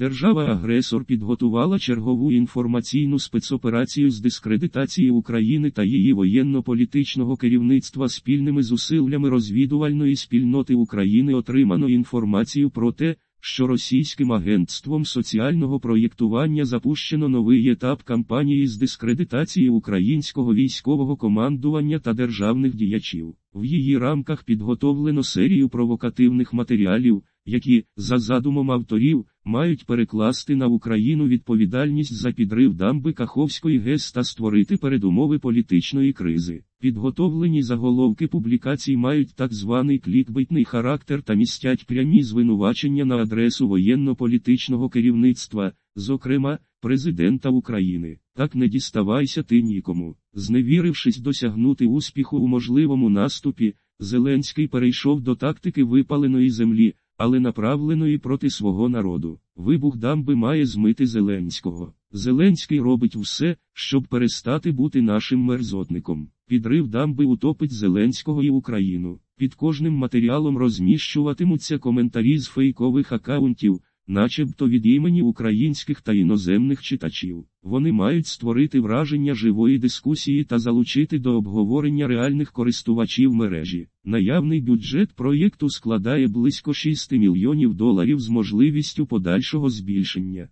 Держава-агресор підготувала чергову інформаційну спецоперацію з дискредитації України та її воєнно-політичного керівництва спільними зусиллями розвідувальної спільноти України отримано інформацію про те, що російським агентством соціального проєктування запущено новий етап кампанії з дискредитації українського військового командування та державних діячів. В її рамках підготовлено серію провокативних матеріалів, які, за задумом авторів, мають перекласти на Україну відповідальність за підрив дамби Каховської ГЕС та створити передумови політичної кризи. Підготовлені заголовки публікацій мають так званий клікбейтний характер та містять прямі звинувачення на адресу воєнно-політичного керівництва, зокрема, президента України. Так не діставайся ти нікому. Зневірившись досягнути успіху у можливому наступі, Зеленський перейшов до тактики випаленої землі, але направленої проти свого народу. Вибух дамби має змити Зеленського. Зеленський робить все, щоб перестати бути нашим мерзотником. Підрив дамби утопить Зеленського і Україну. Під кожним матеріалом розміщуватимуться коментарі з фейкових акаунтів, начебто від імені українських та іноземних читачів. Вони мають створити враження живої дискусії та залучити до обговорення реальних користувачів мережі. Наявний бюджет проєкту складає близько 6 мільйонів доларів з можливістю подальшого збільшення.